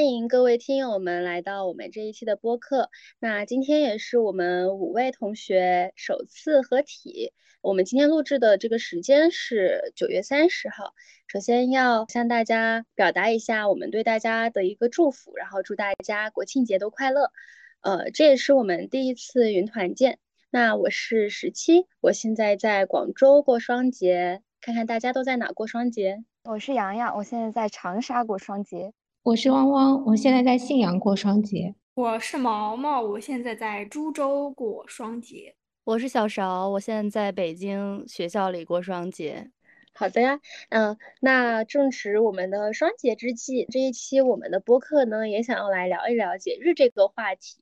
欢迎各位听友们来到我们这一期的播客。那今天也是我们五位同学首次合体。我们今天录制的这个时间是九月三十号。首先要向大家表达一下我们对大家的一个祝福，然后祝大家国庆节都快乐。呃，这也是我们第一次云团建。那我是十七，我现在在广州过双节，看看大家都在哪过双节。我是洋洋，我现在在长沙过双节。我是汪汪，我现在在信阳过双节。我是毛毛，我现在在株洲过双节。我是小勺，我现在在北京学校里过双节。好的呀，嗯，那正值我们的双节之际，这一期我们的播客呢，也想要来聊一聊节日这个话题。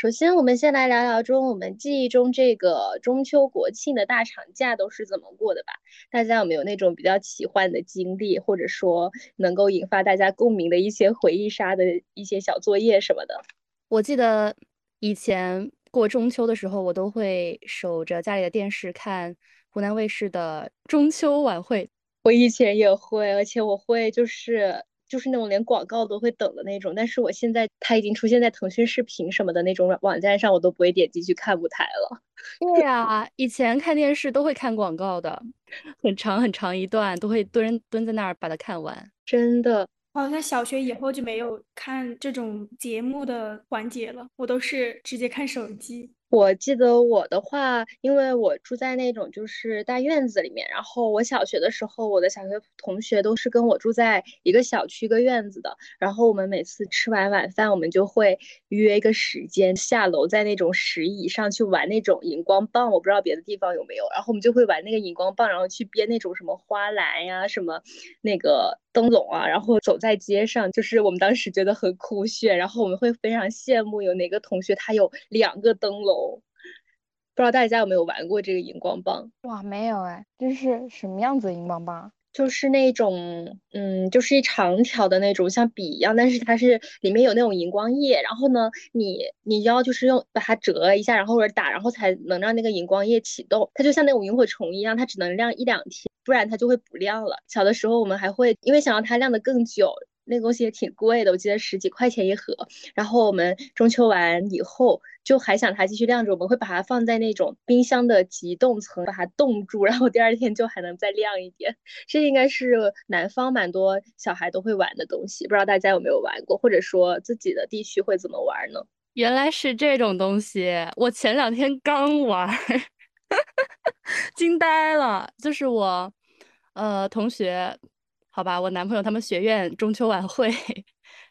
首先，我们先来聊聊中我们记忆中这个中秋国庆的大长假都是怎么过的吧？大家有没有那种比较奇幻的经历，或者说能够引发大家共鸣的一些回忆杀的一些小作业什么的？我记得以前过中秋的时候，我都会守着家里的电视看湖南卫视的中秋晚会。我以前也会，而且我会就是。就是那种连广告都会等的那种，但是我现在它已经出现在腾讯视频什么的那种网站上，我都不会点进去看舞台了。对呀，以前看电视都会看广告的，很长很长一段，都会蹲蹲在那儿把它看完。真的，好像小学以后就没有看这种节目的环节了，我都是直接看手机。我记得我的话，因为我住在那种就是大院子里面，然后我小学的时候，我的小学同学都是跟我住在一个小区一个院子的，然后我们每次吃完晚饭，我们就会约一个时间下楼，在那种石椅上去玩那种荧光棒，我不知道别的地方有没有，然后我们就会玩那个荧光棒，然后去编那种什么花篮呀，什么那个灯笼啊，然后走在街上，就是我们当时觉得很酷炫，然后我们会非常羡慕有哪个同学他有两个灯笼。不知道大家有没有玩过这个荧光棒？哇，没有哎，这是什么样子的荧光棒？就是那种，嗯，就是一长条的那种，像笔一样，但是它是里面有那种荧光液。然后呢，你你要就是用把它折一下，然后或者打，然后才能让那个荧光液启动。它就像那种萤火虫一样，它只能亮一两天，不然它就会不亮了。小的时候我们还会因为想要它亮得更久。那东西也挺贵的，我记得十几块钱一盒。然后我们中秋完以后，就还想它继续亮着，我们会把它放在那种冰箱的急冻层，把它冻住，然后第二天就还能再亮一点。这应该是南方蛮多小孩都会玩的东西，不知道大家有没有玩过，或者说自己的地区会怎么玩呢？原来是这种东西，我前两天刚玩，惊呆了。就是我，呃，同学。好吧，我男朋友他们学院中秋晚会，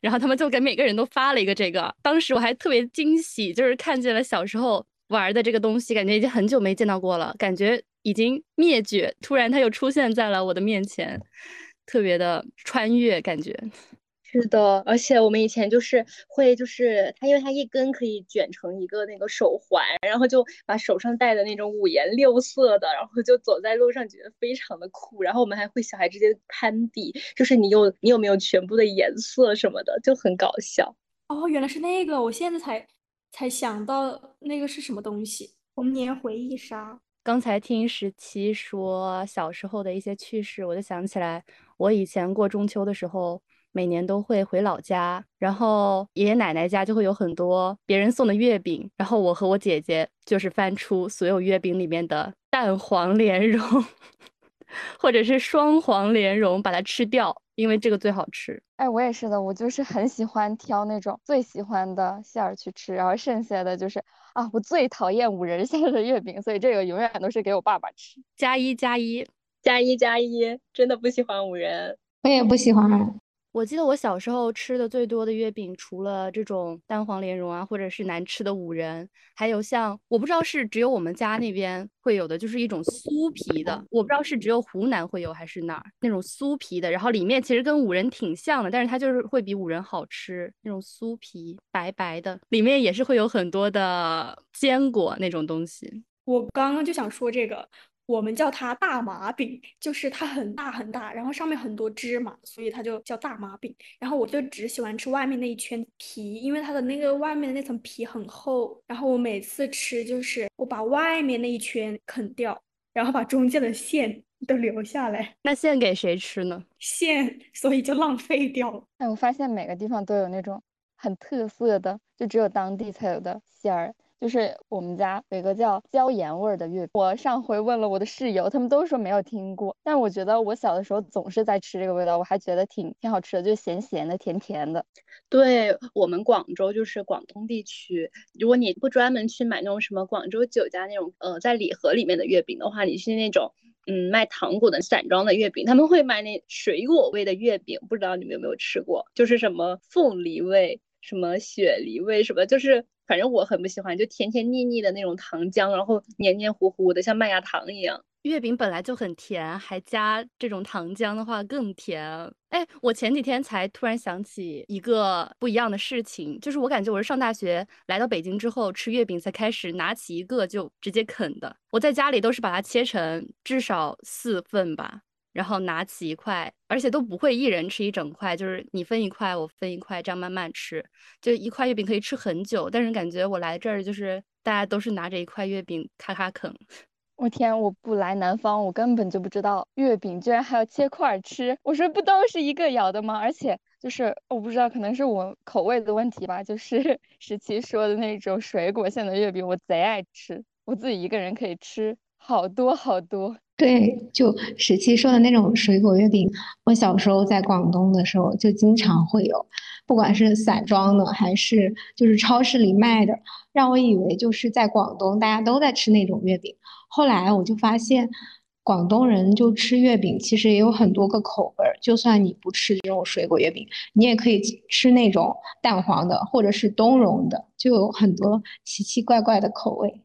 然后他们就给每个人都发了一个这个。当时我还特别惊喜，就是看见了小时候玩的这个东西，感觉已经很久没见到过了，感觉已经灭绝，突然它又出现在了我的面前，特别的穿越感觉。是的，而且我们以前就是会，就是它，因为它一根可以卷成一个那个手环，然后就把手上戴的那种五颜六色的，然后就走在路上，觉得非常的酷。然后我们还会小孩之间攀比，就是你有你有没有全部的颜色什么的，就很搞笑。哦，原来是那个，我现在才才想到那个是什么东西，童年回忆杀。刚才听十七说小时候的一些趣事，我就想起来，我以前过中秋的时候。每年都会回老家，然后爷爷奶奶家就会有很多别人送的月饼，然后我和我姐姐就是翻出所有月饼里面的蛋黄莲蓉，或者是双黄莲蓉，把它吃掉，因为这个最好吃。哎，我也是的，我就是很喜欢挑那种最喜欢的馅儿去吃，然后剩下的就是啊，我最讨厌五仁馅的月饼，所以这个永远都是给我爸爸吃。加一加一加一加一，真的不喜欢五仁，我也不喜欢。我记得我小时候吃的最多的月饼，除了这种蛋黄莲蓉啊，或者是难吃的五仁，还有像我不知道是只有我们家那边会有的，就是一种酥皮的，我不知道是只有湖南会有还是哪儿那种酥皮的，然后里面其实跟五仁挺像的，但是它就是会比五仁好吃，那种酥皮白白的，里面也是会有很多的坚果那种东西。我刚刚就想说这个。我们叫它大麻饼，就是它很大很大，然后上面很多芝麻，所以它就叫大麻饼。然后我就只喜欢吃外面那一圈皮，因为它的那个外面的那层皮很厚。然后我每次吃就是我把外面那一圈啃掉，然后把中间的馅 都留下来，那馅给谁吃呢？馅，所以就浪费掉了。哎，我发现每个地方都有那种很特色的，就只有当地才有的馅儿。就是我们家有一个叫椒盐味儿的月饼，我上回问了我的室友，他们都说没有听过。但我觉得我小的时候总是在吃这个味道，我还觉得挺挺好吃的，就咸咸的、甜甜的。对我们广州就是广东地区，如果你不专门去买那种什么广州酒家那种呃在礼盒里面的月饼的话，你去那种嗯卖糖果的散装的月饼，他们会卖那水果味的月饼，不知道你们有没有吃过？就是什么凤梨味、什么雪梨味什么，就是。反正我很不喜欢，就甜甜腻腻的那种糖浆，然后黏黏糊糊的，像麦芽糖一样。月饼本来就很甜，还加这种糖浆的话更甜。哎，我前几天才突然想起一个不一样的事情，就是我感觉我是上大学来到北京之后吃月饼才开始拿起一个就直接啃的。我在家里都是把它切成至少四份吧。然后拿起一块，而且都不会一人吃一整块，就是你分一块，我分一块，这样慢慢吃。就一块月饼可以吃很久，但是感觉我来这儿就是大家都是拿着一块月饼咔咔啃。我天，我不来南方，我根本就不知道月饼居然还要切块吃。我说不都是一个咬的吗？而且就是我不知道，可能是我口味的问题吧。就是 十七说的那种水果馅的月饼，我贼爱吃，我自己一个人可以吃好多好多。对，就十七说的那种水果月饼，我小时候在广东的时候就经常会有，不管是散装的还是就是超市里卖的，让我以为就是在广东大家都在吃那种月饼。后来我就发现，广东人就吃月饼其实也有很多个口味儿，就算你不吃这种水果月饼，你也可以吃那种蛋黄的或者是冬蓉的，就有很多奇奇怪怪的口味。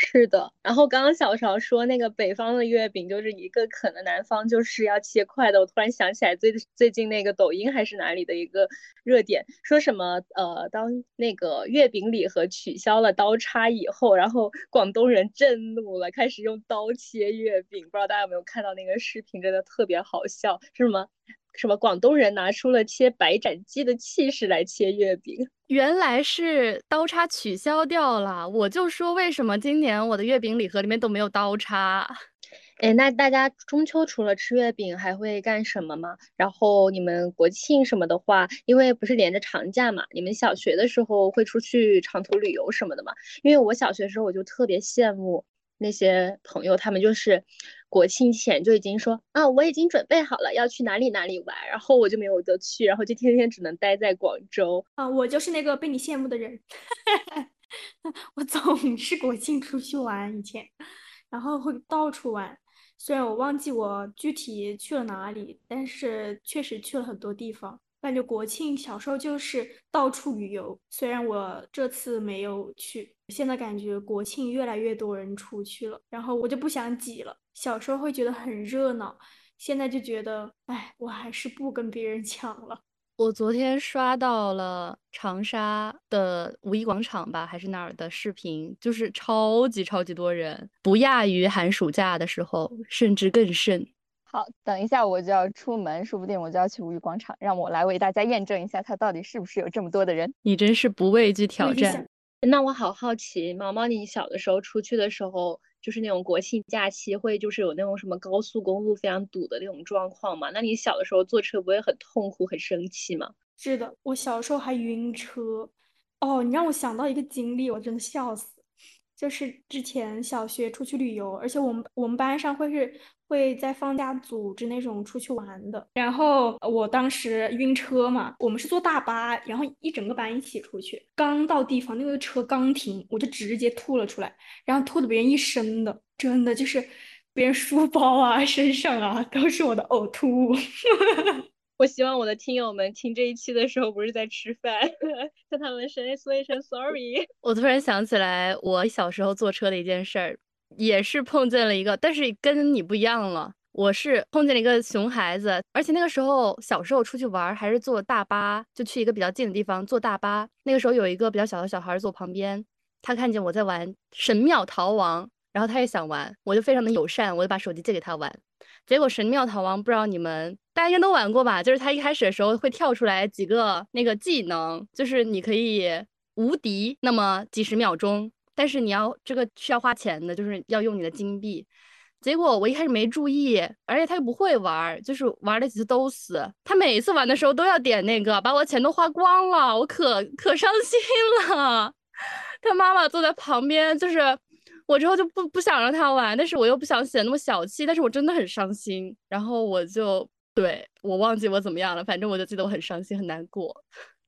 是的，然后刚刚小勺说那个北方的月饼就是一个啃的，南方就是要切块的。我突然想起来最最近那个抖音还是哪里的一个热点，说什么呃，当那个月饼礼盒取消了刀叉以后，然后广东人震怒了，开始用刀切月饼。不知道大家有没有看到那个视频，真的特别好笑，是什么？什么广东人拿出了切白斩鸡的气势来切月饼？原来是刀叉取消掉了。我就说为什么今年我的月饼礼盒里面都没有刀叉？哎，那大家中秋除了吃月饼还会干什么吗？然后你们国庆什么的话，因为不是连着长假嘛，你们小学的时候会出去长途旅游什么的嘛？因为我小学时候我就特别羡慕。那些朋友，他们就是国庆前就已经说啊，我已经准备好了要去哪里哪里玩，然后我就没有得去，然后就天天只能待在广州啊。我就是那个被你羡慕的人，我总是国庆出去玩，以前，然后会到处玩。虽然我忘记我具体去了哪里，但是确实去了很多地方。感觉国庆小时候就是到处旅游，虽然我这次没有去，现在感觉国庆越来越多人出去了，然后我就不想挤了。小时候会觉得很热闹，现在就觉得，哎，我还是不跟别人抢了。我昨天刷到了长沙的五一广场吧，还是哪儿的视频，就是超级超级多人，不亚于寒暑假的时候，甚至更甚。好，等一下我就要出门，说不定我就要去五一广场，让我来为大家验证一下，它到底是不是有这么多的人。你真是不畏惧挑战。那我好好奇，毛毛，你小的时候出去的时候，就是那种国庆假期，会就是有那种什么高速公路非常堵的那种状况吗？那你小的时候坐车不会很痛苦、很生气吗？是的，我小时候还晕车。哦，你让我想到一个经历，我真的笑死。就是之前小学出去旅游，而且我们我们班上会是会在放假组织那种出去玩的。然后我当时晕车嘛，我们是坐大巴，然后一整个班一起出去。刚到地方，那个车刚停，我就直接吐了出来，然后吐的别人一身的，真的就是别人书包啊、身上啊都是我的呕吐物。我希望我的听友们听这一期的时候不是在吃饭，向他们说说一声 sorry。我突然想起来，我小时候坐车的一件事儿，也是碰见了一个，但是跟你不一样了。我是碰见了一个熊孩子，而且那个时候小时候出去玩还是坐大巴，就去一个比较近的地方坐大巴。那个时候有一个比较小的小孩坐旁边，他看见我在玩神庙逃亡，然后他也想玩，我就非常的友善，我就把手机借给他玩。结果神庙逃亡不知道你们大家应该都玩过吧？就是他一开始的时候会跳出来几个那个技能，就是你可以无敌那么几十秒钟，但是你要这个需要花钱的，就是要用你的金币。结果我一开始没注意，而且他又不会玩，就是玩了几次都死。他每次玩的时候都要点那个，把我钱都花光了，我可可伤心了。他妈妈坐在旁边，就是我之后就不不想让他玩，但是我又不想显那么小气，但是我真的很伤心。然后我就对我忘记我怎么样了，反正我就记得我很伤心很难过。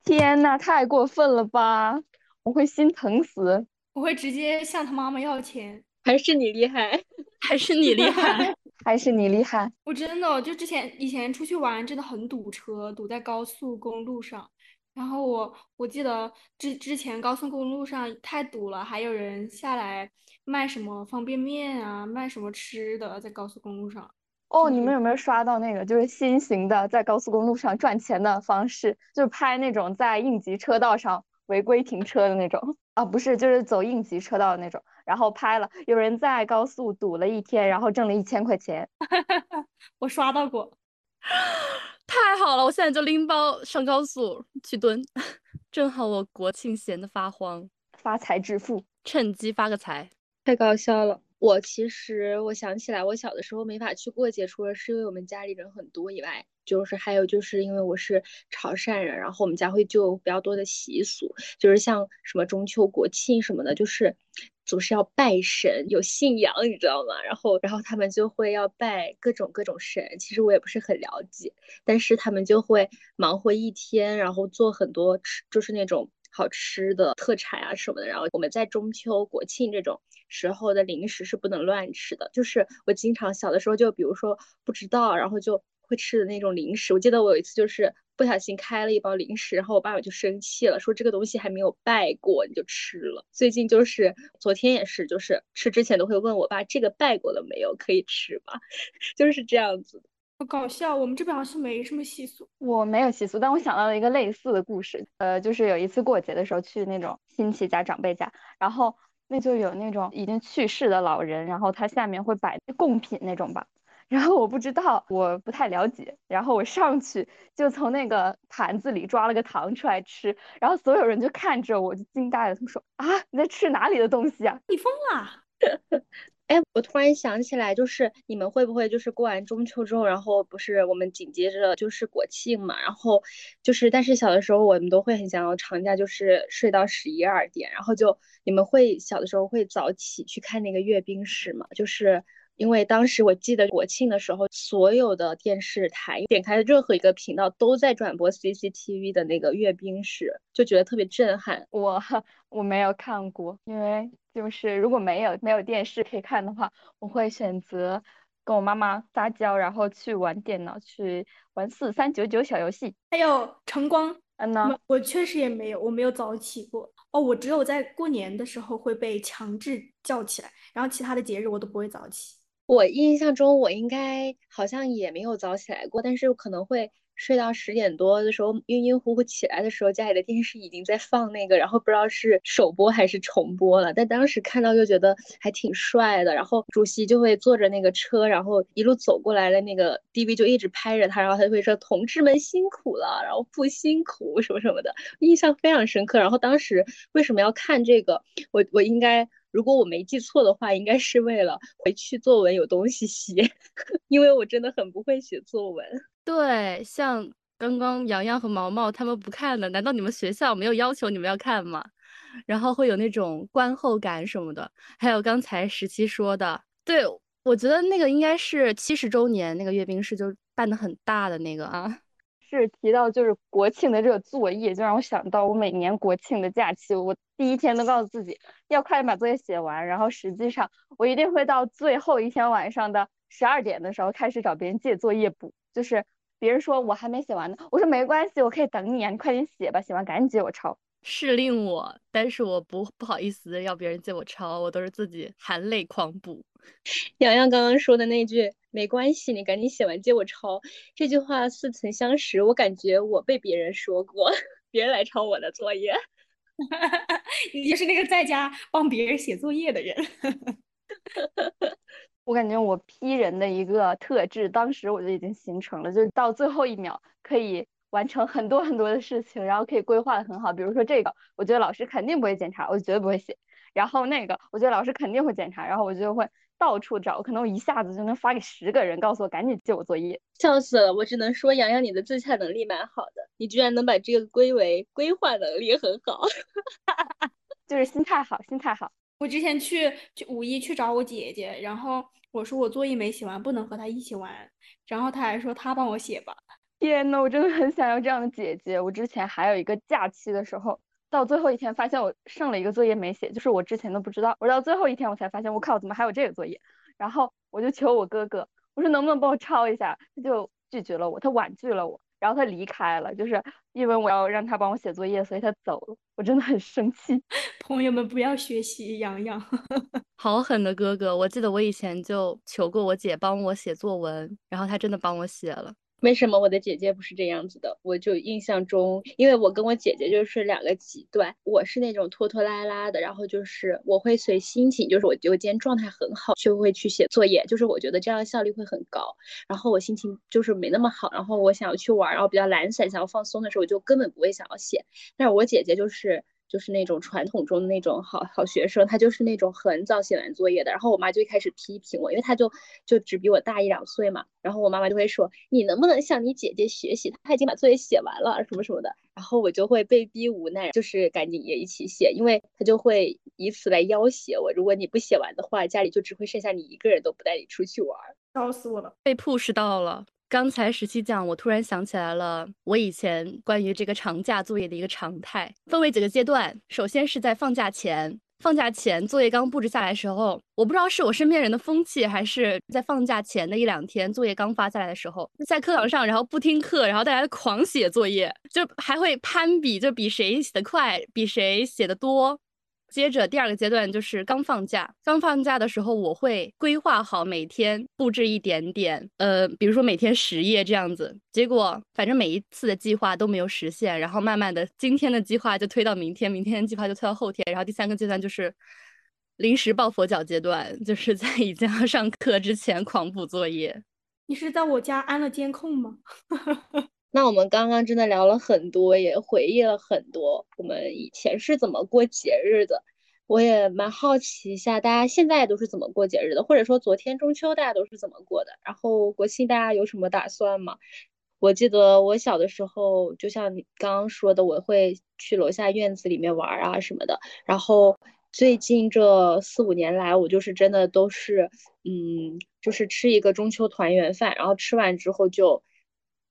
天呐，太过分了吧！我会心疼死，我会直接向他妈妈要钱。还是你厉害，还是你厉害，还是你厉害！我真的就之前以前出去玩真的很堵车，堵在高速公路上。然后我我记得之之前高速公路上太堵了，还有人下来卖什么方便面啊，卖什么吃的，在高速公路上。哦，你们有没有刷到那个就是新型的在高速公路上赚钱的方式？就是拍那种在应急车道上违规停车的那种啊，不是，就是走应急车道的那种。然后拍了，有人在高速堵了一天，然后挣了一千块钱。我刷到过，太好了！我现在就拎包上高速去蹲，正好我国庆闲得发慌，发财致富，趁机发个财，太搞笑了。我其实我想起来，我小的时候没法去过节，除了是因为我们家里人很多以外，就是还有就是因为我是潮汕人，然后我们家会就比较多的习俗，就是像什么中秋、国庆什么的，就是。总是要拜神，有信仰，你知道吗？然后，然后他们就会要拜各种各种神。其实我也不是很了解，但是他们就会忙活一天，然后做很多吃，就是那种好吃的特产啊什么的。然后我们在中秋、国庆这种时候的零食是不能乱吃的。就是我经常小的时候就比如说不知道，然后就会吃的那种零食。我记得我有一次就是。不小心开了一包零食，然后我爸爸就生气了，说这个东西还没有拜过你就吃了。最近就是昨天也是，就是吃之前都会问我爸这个拜过了没有，可以吃吗？就是这样子。搞笑，我们这边好像没什么习俗。我没有习俗，但我想到了一个类似的故事。呃，就是有一次过节的时候去那种亲戚家、长辈家，然后那就有那种已经去世的老人，然后他下面会摆贡品那种吧。然后我不知道，我不太了解。然后我上去就从那个盘子里抓了个糖出来吃，然后所有人就看着我，就惊呆了。他们说：“啊，你在吃哪里的东西啊？你疯了！”哎，我突然想起来，就是你们会不会就是过完中秋之后，然后不是我们紧接着就是国庆嘛？然后就是，但是小的时候我们都会很想要长假，就是睡到十一二点。然后就你们会小的时候会早起去看那个阅兵式吗？就是。因为当时我记得国庆的时候，所有的电视台点开任何一个频道都在转播 CCTV 的那个阅兵式，就觉得特别震撼。我我没有看过，因为就是如果没有没有电视可以看的话，我会选择跟我妈妈撒娇，然后去玩电脑，去玩四三九九小游戏，还有晨光。嗯呢，我确实也没有，我没有早起过。哦，我只有在过年的时候会被强制叫起来，然后其他的节日我都不会早起。我印象中，我应该好像也没有早起来过，但是可能会睡到十点多的时候，晕晕乎乎起来的时候，家里的电视已经在放那个，然后不知道是首播还是重播了。但当时看到就觉得还挺帅的，然后主席就会坐着那个车，然后一路走过来的，那个 DV 就一直拍着他，然后他就会说：“同志们辛苦了，然后不辛苦什么什么的。”印象非常深刻。然后当时为什么要看这个？我我应该。如果我没记错的话，应该是为了回去作文有东西写，因为我真的很不会写作文。对，像刚刚洋洋和毛毛他们不看的，难道你们学校没有要求你们要看吗？然后会有那种观后感什么的。还有刚才十七说的，对我觉得那个应该是七十周年那个阅兵式，就办的很大的那个啊。是提到就是国庆的这个作业，就让我想到我每年国庆的假期，我第一天都告诉自己要快点把作业写完，然后实际上我一定会到最后一天晚上的十二点的时候开始找别人借作业补，就是别人说我还没写完呢，我说没关系，我可以等你啊，你快点写吧，写完赶紧借我抄。是令我，但是我不不好意思要别人借我抄，我都是自己含泪狂补。洋洋刚刚说的那句“没关系，你赶紧写完借我抄”，这句话似曾相识，我感觉我被别人说过，别人来抄我的作业。你就是那个在家帮别人写作业的人。我感觉我批人的一个特质，当时我就已经形成了，就是到最后一秒可以。完成很多很多的事情，然后可以规划的很好。比如说这个，我觉得老师肯定不会检查，我就绝对不会写。然后那个，我觉得老师肯定会检查，然后我就会到处找，可能我一下子就能发给十个人，告诉我赶紧借我作业，笑死了！我只能说，洋洋你的自洽能力蛮好的，你居然能把这个归为规划能力很好，就是心态好，心态好。我之前去去五一去找我姐姐，然后我说我作业没写完，不能和她一起玩，然后她还说她帮我写吧。天呐，我真的很想要这样的姐姐。我之前还有一个假期的时候，到最后一天发现我剩了一个作业没写，就是我之前都不知道，我到最后一天我才发现，我靠，怎么还有这个作业？然后我就求我哥哥，我说能不能帮我抄一下？他就拒绝了我，他婉拒了我，然后他离开了，就是因为我要让他帮我写作业，所以他走了。我真的很生气。朋友们不要学习洋洋，好狠的哥哥。我记得我以前就求过我姐帮我写作文，然后她真的帮我写了。为什么我的姐姐不是这样子的？我就印象中，因为我跟我姐姐就是两个极端，我是那种拖拖拉拉的，然后就是我会随心情，就是我觉得今天状态很好，就会去写作业，就是我觉得这样效率会很高。然后我心情就是没那么好，然后我想要去玩，然后比较懒散，想要放松的时候，我就根本不会想要写。但是我姐姐就是。就是那种传统中的那种好好学生，他就是那种很早写完作业的。然后我妈就一开始批评我，因为他就就只比我大一两岁嘛。然后我妈妈就会说：“你能不能向你姐姐学习？她已经把作业写完了，什么什么的。”然后我就会被逼无奈，就是赶紧也一起写，因为他就会以此来要挟我。如果你不写完的话，家里就只会剩下你一个人，都不带你出去玩。笑死我了，被 push 到了。刚才十七讲，我突然想起来了，我以前关于这个长假作业的一个常态，分为几个阶段。首先是在放假前，放假前作业刚布置下来的时候，我不知道是我身边人的风气，还是在放假前的一两天作业刚发下来的时候，在课堂上，然后不听课，然后大家狂写作业，就还会攀比，就比谁写的快，比谁写的多。接着第二个阶段就是刚放假，刚放假的时候，我会规划好每天布置一点点，呃，比如说每天十页这样子。结果反正每一次的计划都没有实现，然后慢慢的今天的计划就推到明天，明天计划就推到后天。然后第三个阶段就是临时抱佛脚阶段，就是在已经要上课之前狂补作业。你是在我家安了监控吗？那我们刚刚真的聊了很多，也回忆了很多我们以前是怎么过节日的。我也蛮好奇一下，大家现在都是怎么过节日的，或者说昨天中秋大家都是怎么过的？然后国庆大家有什么打算吗？我记得我小的时候，就像你刚刚说的，我会去楼下院子里面玩啊什么的。然后最近这四五年来，我就是真的都是，嗯，就是吃一个中秋团圆饭，然后吃完之后就。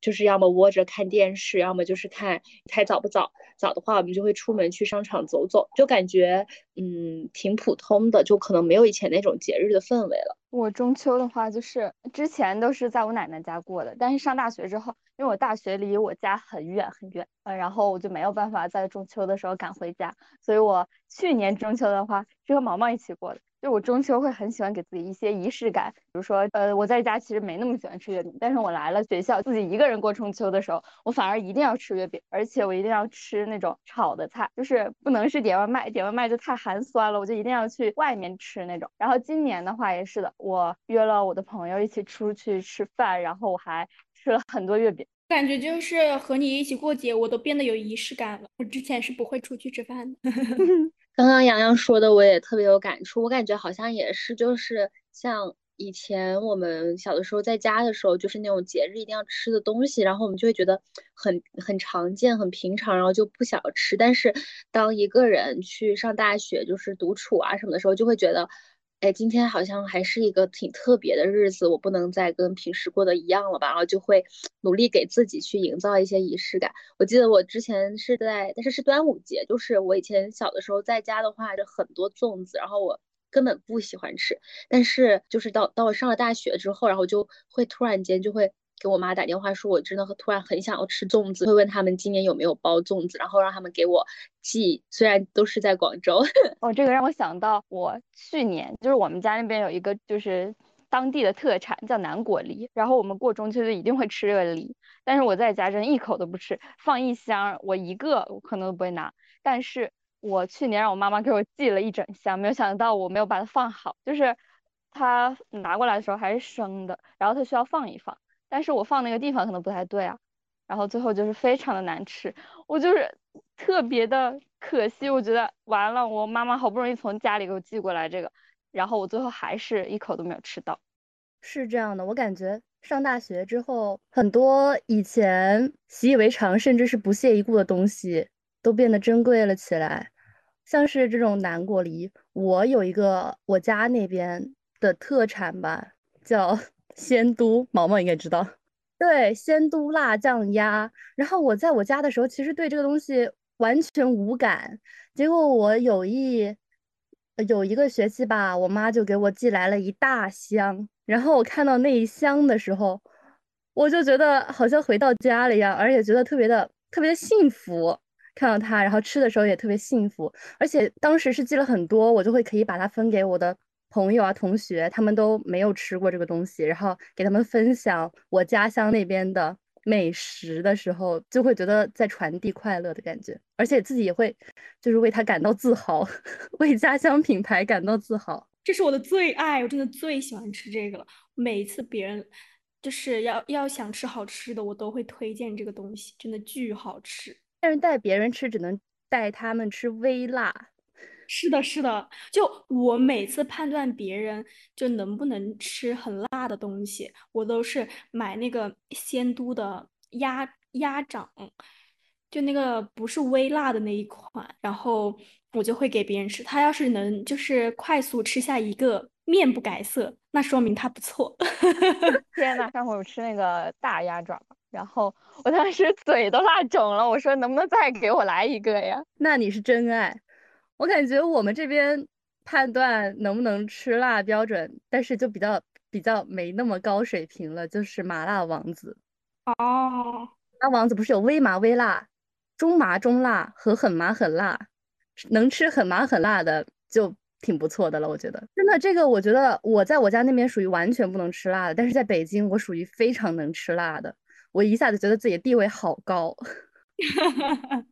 就是要么窝着看电视，要么就是看开早不早。早的话，我们就会出门去商场走走，就感觉嗯挺普通的，就可能没有以前那种节日的氛围了。我中秋的话，就是之前都是在我奶奶家过的，但是上大学之后，因为我大学离我家很远很远，呃，然后我就没有办法在中秋的时候赶回家，所以我去年中秋的话是和毛毛一起过的。就我中秋会很喜欢给自己一些仪式感，比如说，呃，我在家其实没那么喜欢吃月饼，但是我来了学校，自己一个人过中秋的时候，我反而一定要吃月饼，而且我一定要吃那种炒的菜，就是不能是点外卖，点外卖就太寒酸了，我就一定要去外面吃那种。然后今年的话也是的，我约了我的朋友一起出去吃饭，然后我还吃了很多月饼，感觉就是和你一起过节，我都变得有仪式感了。我之前是不会出去吃饭的。刚刚洋洋说的，我也特别有感触。我感觉好像也是，就是像以前我们小的时候在家的时候，就是那种节日一定要吃的东西，然后我们就会觉得很很常见、很平常，然后就不想吃。但是当一个人去上大学，就是独处啊什么的时候，就会觉得。哎，今天好像还是一个挺特别的日子，我不能再跟平时过的一样了吧？然后就会努力给自己去营造一些仪式感。我记得我之前是在，但是是端午节，就是我以前小的时候在家的话，就很多粽子，然后我根本不喜欢吃。但是就是到到我上了大学之后，然后就会突然间就会。给我妈打电话说，我真的突然很想要吃粽子，会问他们今年有没有包粽子，然后让他们给我寄。虽然都是在广州，哦，这个让我想到我去年，就是我们家那边有一个就是当地的特产叫南果梨，然后我们过中秋就一定会吃这个梨，但是我在家真一口都不吃，放一箱我一个我可能都不会拿，但是我去年让我妈妈给我寄了一整箱，没有想到我没有把它放好，就是它拿过来的时候还是生的，然后它需要放一放。但是我放那个地方可能不太对啊，然后最后就是非常的难吃，我就是特别的可惜，我觉得完了，我妈妈好不容易从家里给我寄过来这个，然后我最后还是一口都没有吃到。是这样的，我感觉上大学之后，很多以前习以为常，甚至是不屑一顾的东西，都变得珍贵了起来。像是这种南果梨，我有一个我家那边的特产吧，叫仙都，毛毛应该知道。对，仙都辣酱鸭。然后我在我家的时候，其实对这个东西完全无感。结果我有一有一个学期吧，我妈就给我寄来了一大箱。然后我看到那一箱的时候，我就觉得好像回到家了一样，而且觉得特别的特别的幸福。看到它，然后吃的时候也特别幸福。而且当时是寄了很多，我就会可以把它分给我的朋友啊、同学，他们都没有吃过这个东西，然后给他们分享我家乡那边的美食的时候，就会觉得在传递快乐的感觉，而且自己也会就是为他感到自豪，为家乡品牌感到自豪。这是我的最爱，我真的最喜欢吃这个了。每一次别人就是要要想吃好吃的，我都会推荐这个东西，真的巨好吃。但是带别人吃只能带他们吃微辣。是的，是的。就我每次判断别人就能不能吃很辣的东西，我都是买那个仙都的鸭鸭掌，就那个不是微辣的那一款，然后。我就会给别人吃，他要是能就是快速吃下一个面不改色，那说明他不错。天呐，上回我吃那个大鸭爪，然后我当时嘴都辣肿了，我说能不能再给我来一个呀？那你是真爱。我感觉我们这边判断能不能吃辣标准，但是就比较比较没那么高水平了，就是麻辣王子。哦，麻辣王子不是有微麻微辣、中麻中辣和很麻很辣？能吃很麻很辣的就挺不错的了，我觉得。真的，这个我觉得我在我家那边属于完全不能吃辣的，但是在北京我属于非常能吃辣的。我一下子觉得自己的地位好高。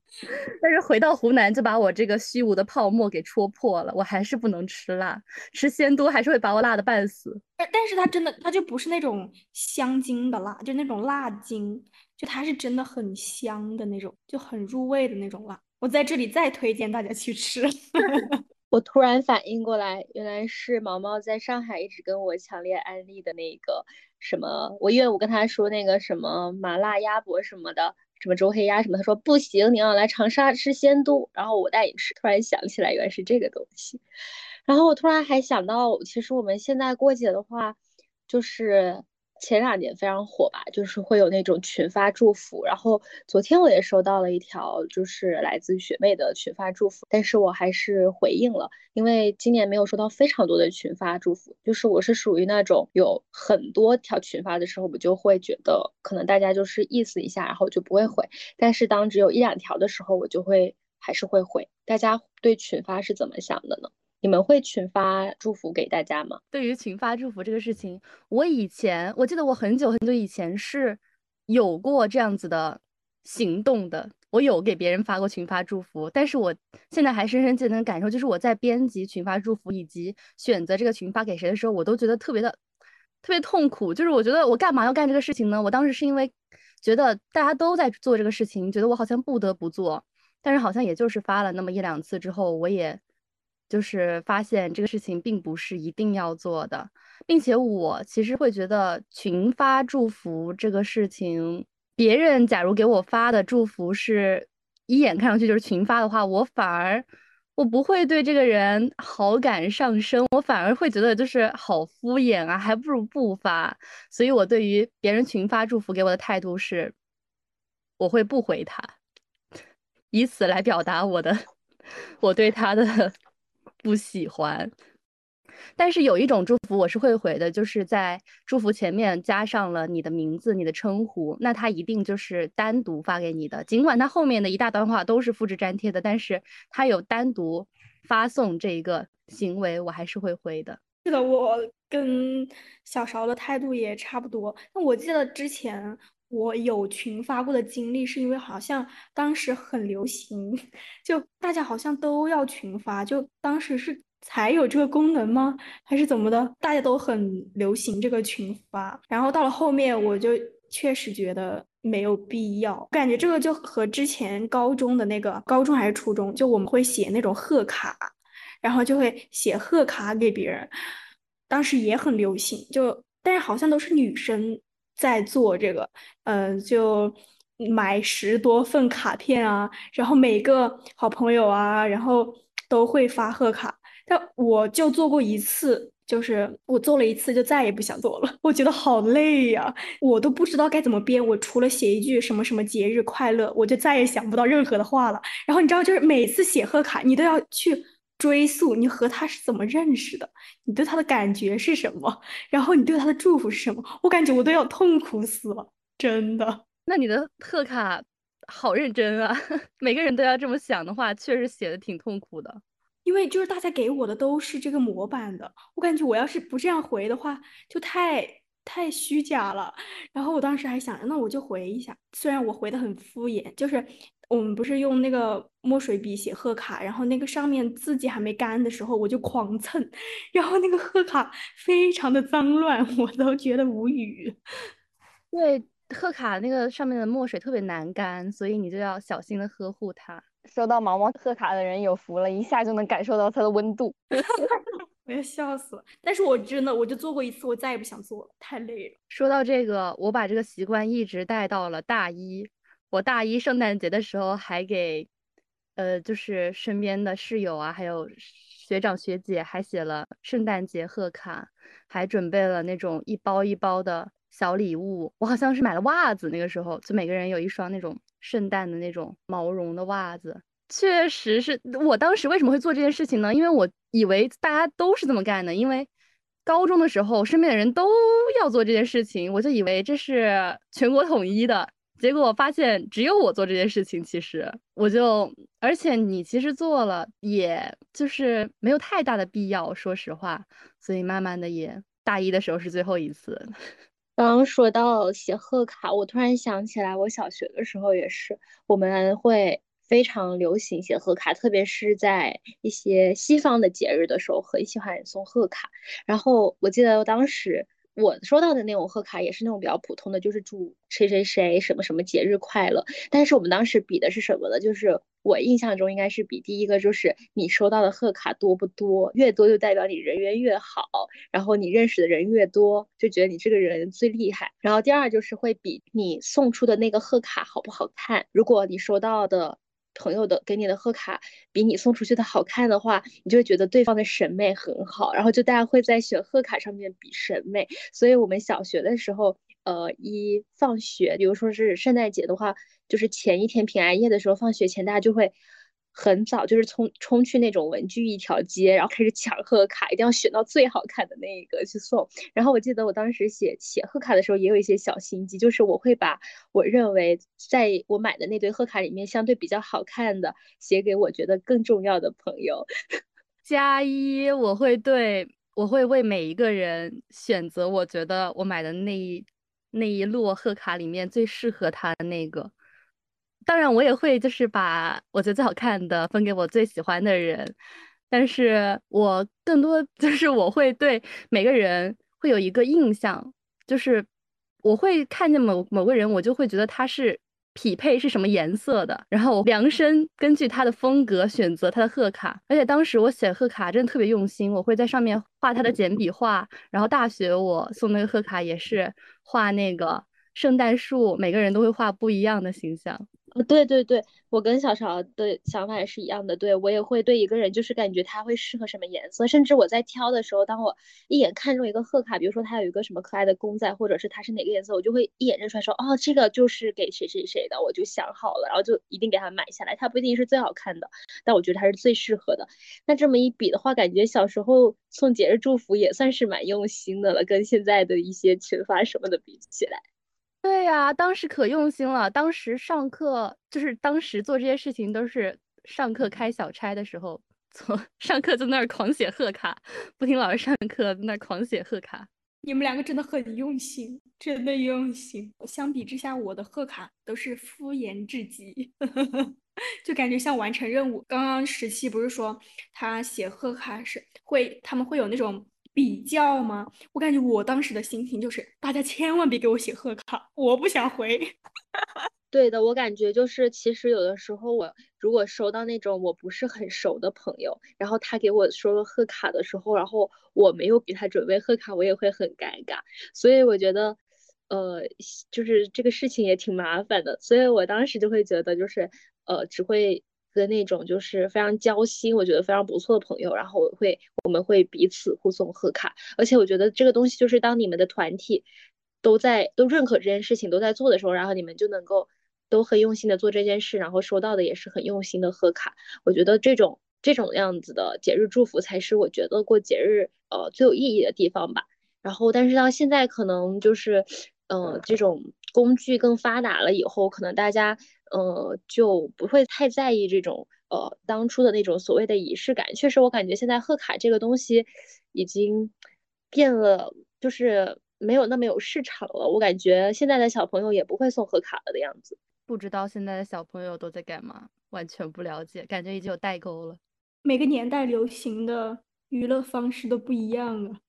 但是回到湖南就把我这个虚无的泡沫给戳破了，我还是不能吃辣，吃鲜多还是会把我辣的半死。但但是它真的，它就不是那种香精的辣，就那种辣精，就它是真的很香的那种，就很入味的那种辣。我在这里再推荐大家去吃。我突然反应过来，原来是毛毛在上海一直跟我强烈安利的那个什么，我因为我跟他说那个什么麻辣鸭脖什么的，什么周黑鸭什么，他说不行，你要来长沙吃仙都，然后我带你吃。突然想起来，原来是这个东西。然后我突然还想到，其实我们现在过节的话，就是。前两年非常火吧，就是会有那种群发祝福。然后昨天我也收到了一条，就是来自学妹的群发祝福，但是我还是回应了，因为今年没有收到非常多的群发祝福。就是我是属于那种有很多条群发的时候，我就会觉得可能大家就是意思一下，然后就不会回。但是当只有一两条的时候，我就会还是会回。大家对群发是怎么想的呢？你们会群发祝福给大家吗？对于群发祝福这个事情，我以前我记得我很久很久以前是有过这样子的行动的，我有给别人发过群发祝福，但是我现在还深深记得那感受，就是我在编辑群发祝福以及选择这个群发给谁的时候，我都觉得特别的特别痛苦，就是我觉得我干嘛要干这个事情呢？我当时是因为觉得大家都在做这个事情，觉得我好像不得不做，但是好像也就是发了那么一两次之后，我也。就是发现这个事情并不是一定要做的，并且我其实会觉得群发祝福这个事情，别人假如给我发的祝福是一眼看上去就是群发的话，我反而我不会对这个人好感上升，我反而会觉得就是好敷衍啊，还不如不发。所以我对于别人群发祝福给我的态度是，我会不回他，以此来表达我的 我对他的。不喜欢，但是有一种祝福我是会回的，就是在祝福前面加上了你的名字、你的称呼，那他一定就是单独发给你的。尽管他后面的一大段话都是复制粘贴的，但是他有单独发送这一个行为，我还是会回的。是的，我跟小勺的态度也差不多。那我记得之前。我有群发过的经历，是因为好像当时很流行，就大家好像都要群发，就当时是才有这个功能吗？还是怎么的？大家都很流行这个群发，然后到了后面，我就确实觉得没有必要。感觉这个就和之前高中的那个高中还是初中，就我们会写那种贺卡，然后就会写贺卡给别人。当时也很流行，就但是好像都是女生在做这个，嗯，就买十多份卡片啊，然后每个好朋友啊，然后都会发贺卡。但我就做过一次。就是我做了一次就再也不想做了，我觉得好累呀，我都不知道该怎么编。我除了写一句什么什么节日快乐，我就再也想不到任何的话了。然后你知道，就是每次写贺卡，你都要去追溯你和他是怎么认识的，你对他的感觉是什么，然后你对他的祝福是什么。我感觉我都要痛苦死了，真的。那你的贺卡好认真啊，每个人都要这么想的话，确实写的挺痛苦的。因为就是大家给我的都是这个模板的，我感觉我要是不这样回的话，就太太虚假了。然后我当时还想着，那我就回一下，虽然我回的很敷衍，就是我们不是用那个墨水笔写贺卡，然后那个上面字迹还没干的时候，我就狂蹭，然后那个贺卡非常的脏乱，我都觉得无语。对，贺卡那个上面的墨水特别难干，所以你就要小心的呵护它。收到毛毛贺卡的人有福了，一下就能感受到它的温度。我要笑死了！但是我真的，我就做过一次，我再也不想做了，太累了。说到这个，我把这个习惯一直带到了大一。我大一圣诞节的时候，还给呃，就是身边的室友啊，还有学长学姐，还写了圣诞节贺卡，还准备了那种一包一包的小礼物。我好像是买了袜子，那个时候就每个人有一双那种。圣诞的那种毛绒的袜子，确实是我当时为什么会做这件事情呢？因为我以为大家都是这么干的，因为高中的时候身边的人都要做这件事情，我就以为这是全国统一的。结果我发现只有我做这件事情，其实我就，而且你其实做了，也就是没有太大的必要，说实话。所以慢慢的也大一的时候是最后一次。刚刚说到写贺卡，我突然想起来，我小学的时候也是，我们会非常流行写贺卡，特别是在一些西方的节日的时候，很喜欢送贺卡。然后我记得当时。我收到的那种贺卡也是那种比较普通的，就是祝谁谁谁什么什么节日快乐。但是我们当时比的是什么呢？就是我印象中应该是比第一个，就是你收到的贺卡多不多，越多就代表你人缘越好，然后你认识的人越多，就觉得你这个人最厉害。然后第二就是会比你送出的那个贺卡好不好看。如果你收到的。朋友的给你的贺卡比你送出去的好看的话，你就会觉得对方的审美很好，然后就大家会在选贺卡上面比审美。所以我们小学的时候，呃，一放学，比如说是圣诞节的话，就是前一天平安夜的时候，放学前大家就会。很早就是冲冲去那种文具一条街，然后开始抢贺卡，一定要选到最好看的那一个去送。然后我记得我当时写写贺卡的时候也有一些小心机，就是我会把我认为在我买的那堆贺卡里面相对比较好看的写给我觉得更重要的朋友。加一，我会对我会为每一个人选择我觉得我买的那一那一摞贺卡里面最适合他的那个。当然，我也会就是把我觉得最好看的分给我最喜欢的人，但是我更多就是我会对每个人会有一个印象，就是我会看见某某个人，我就会觉得他是匹配是什么颜色的，然后量身根据他的风格选择他的贺卡。而且当时我写贺卡真的特别用心，我会在上面画他的简笔画。然后大学我送那个贺卡也是画那个圣诞树，每个人都会画不一样的形象。对对对，我跟小潮的想法也是一样的。对我也会对一个人，就是感觉他会适合什么颜色，甚至我在挑的时候，当我一眼看中一个贺卡，比如说他有一个什么可爱的公仔，或者是他是哪个颜色，我就会一眼认出来，说哦，这个就是给谁谁谁的，我就想好了，然后就一定给他买下来。他不一定是最好看的，但我觉得他是最适合的。那这么一比的话，感觉小时候送节日祝福也算是蛮用心的了，跟现在的一些群发什么的比起来。对呀，当时可用心了。当时上课就是当时做这些事情，都是上课开小差的时候从。上课在那儿狂写贺卡，不听老师上课，在那儿狂写贺卡。你们两个真的很用心，真的用心。相比之下，我的贺卡都是敷衍至极，就感觉像完成任务。刚刚十七不是说他写贺卡是会，他们会有那种。比较吗？我感觉我当时的心情就是，大家千万别给我写贺卡，我不想回。对的，我感觉就是其实有的时候我如果收到那种我不是很熟的朋友，然后他给我说了贺卡的时候，然后我没有给他准备贺卡，我也会很尴尬。所以我觉得，呃，就是这个事情也挺麻烦的。所以我当时就会觉得，就是呃，只会的那种就是非常交心，我觉得非常不错的朋友，然后我会我们会彼此互送贺卡。而且我觉得这个东西就是当你们的团体都在都认可这件事情都在做的时候，然后你们就能够。都很用心的做这件事，然后收到的也是很用心的贺卡。我觉得这种这种样子的节日祝福才是我觉得过节日呃最有意义的地方吧。然后，但是到现在可能就是，嗯，这种工具更发达了以后，可能大家呃就不会太在意这种呃当初的那种所谓的仪式感。确实，我感觉现在贺卡这个东西已经变了，就是没有那么有市场了。我感觉现在的小朋友也不会送贺卡了的样子。不知道现在的小朋友都在干嘛，完全不了解，感觉已经有代沟了。每个年代流行的娱乐方式都不一样啊。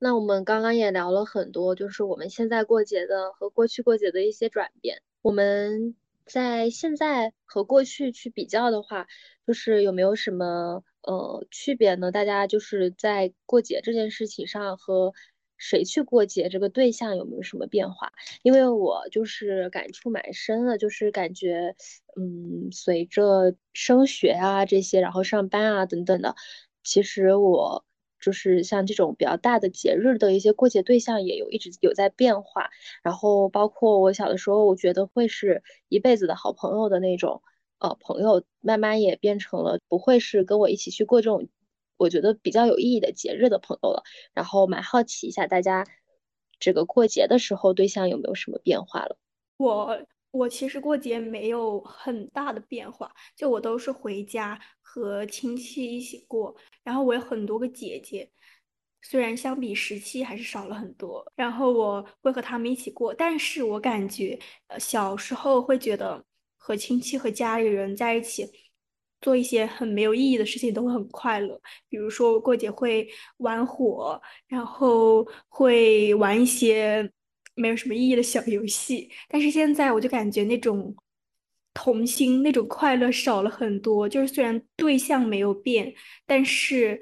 那我们刚刚也聊了很多，就是我们现在过节的和过去过节的一些转变。我们在现在和过去去比较的话，就是有没有什么呃区别呢？大家就是在过节这件事情上和。谁去过节？这个对象有没有什么变化？因为我就是感触蛮深的，就是感觉，嗯，随着升学啊这些，然后上班啊等等的，其实我就是像这种比较大的节日的一些过节对象也有一直有在变化。然后包括我小的时候，我觉得会是一辈子的好朋友的那种，呃，朋友慢慢也变成了不会是跟我一起去过这种。我觉得比较有意义的节日的朋友了，然后蛮好奇一下大家这个过节的时候对象有没有什么变化了？我我其实过节没有很大的变化，就我都是回家和亲戚一起过，然后我有很多个姐姐，虽然相比十七还是少了很多，然后我会和他们一起过，但是我感觉呃小时候会觉得和亲戚和家里人在一起。做一些很没有意义的事情都会很快乐，比如说过节会玩火，然后会玩一些没有什么意义的小游戏。但是现在我就感觉那种童心、那种快乐少了很多。就是虽然对象没有变，但是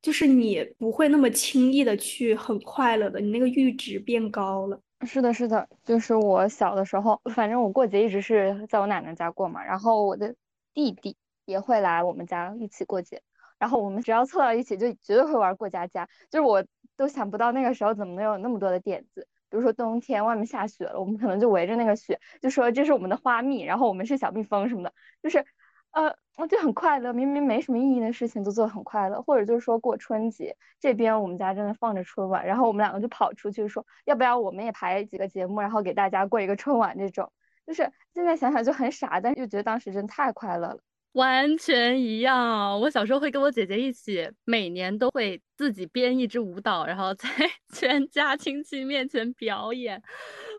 就是你不会那么轻易的去很快乐的，你那个阈值变高了。是的，是的，就是我小的时候，反正我过节一直是在我奶奶家过嘛，然后我的弟弟。也会来我们家一起过节，然后我们只要凑到一起，就绝对会玩过家家。就是我都想不到那个时候怎么能有那么多的点子。比如说冬天外面下雪了，我们可能就围着那个雪，就说这是我们的花蜜，然后我们是小蜜蜂什么的，就是呃，我就很快乐。明明没什么意义的事情都做得很快乐。或者就是说过春节，这边我们家正在放着春晚，然后我们两个就跑出去说，要不要我们也排几个节目，然后给大家过一个春晚。这种就是现在想想就很傻，但是又觉得当时真的太快乐了。完全一样，我小时候会跟我姐姐一起，每年都会自己编一支舞蹈，然后在 全家亲戚面前表演。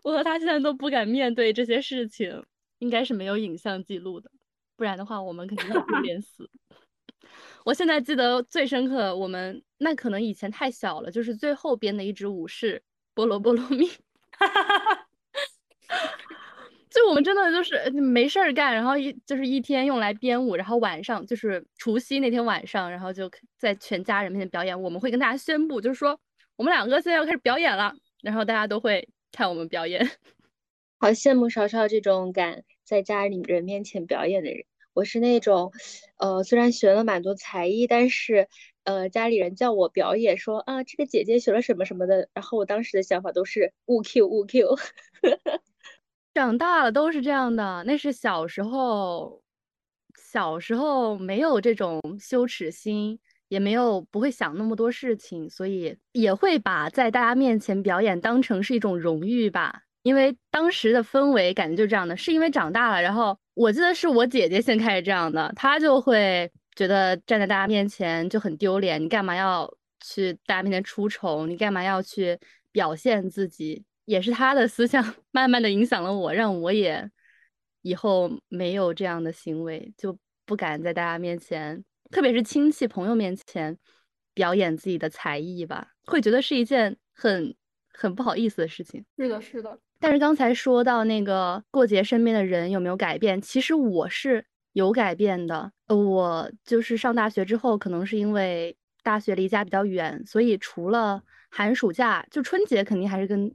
我和她现在都不敢面对这些事情，应该是没有影像记录的，不然的话我们肯定会丢脸死。我现在记得最深刻，我们那可能以前太小了，就是最后编的一支舞是菠萝菠萝蜜。就我们真的就是没事儿干，然后一就是一天用来编舞，然后晚上就是除夕那天晚上，然后就在全家人面前表演。我们会跟大家宣布，就是说我们两个现在要开始表演了，然后大家都会看我们表演。好羡慕少少这种敢在家里人面前表演的人。我是那种，呃，虽然学了蛮多才艺，但是呃，家里人叫我表演，说啊，这个姐姐学了什么什么的，然后我当时的想法都是勿 Q 勿 Q。长大了都是这样的，那是小时候，小时候没有这种羞耻心，也没有不会想那么多事情，所以也会把在大家面前表演当成是一种荣誉吧。因为当时的氛围感觉就是这样的，是因为长大了，然后我记得是我姐姐先开始这样的，她就会觉得站在大家面前就很丢脸，你干嘛要去大家面前出丑？你干嘛要去表现自己？也是他的思想慢慢的影响了我，让我也以后没有这样的行为，就不敢在大家面前，特别是亲戚朋友面前表演自己的才艺吧，会觉得是一件很很不好意思的事情。是的，是的，但是刚才说到那个过节身边的人有没有改变，其实我是有改变的。呃，我就是上大学之后，可能是因为大学离家比较远，所以除了寒暑假，就春节肯定还是跟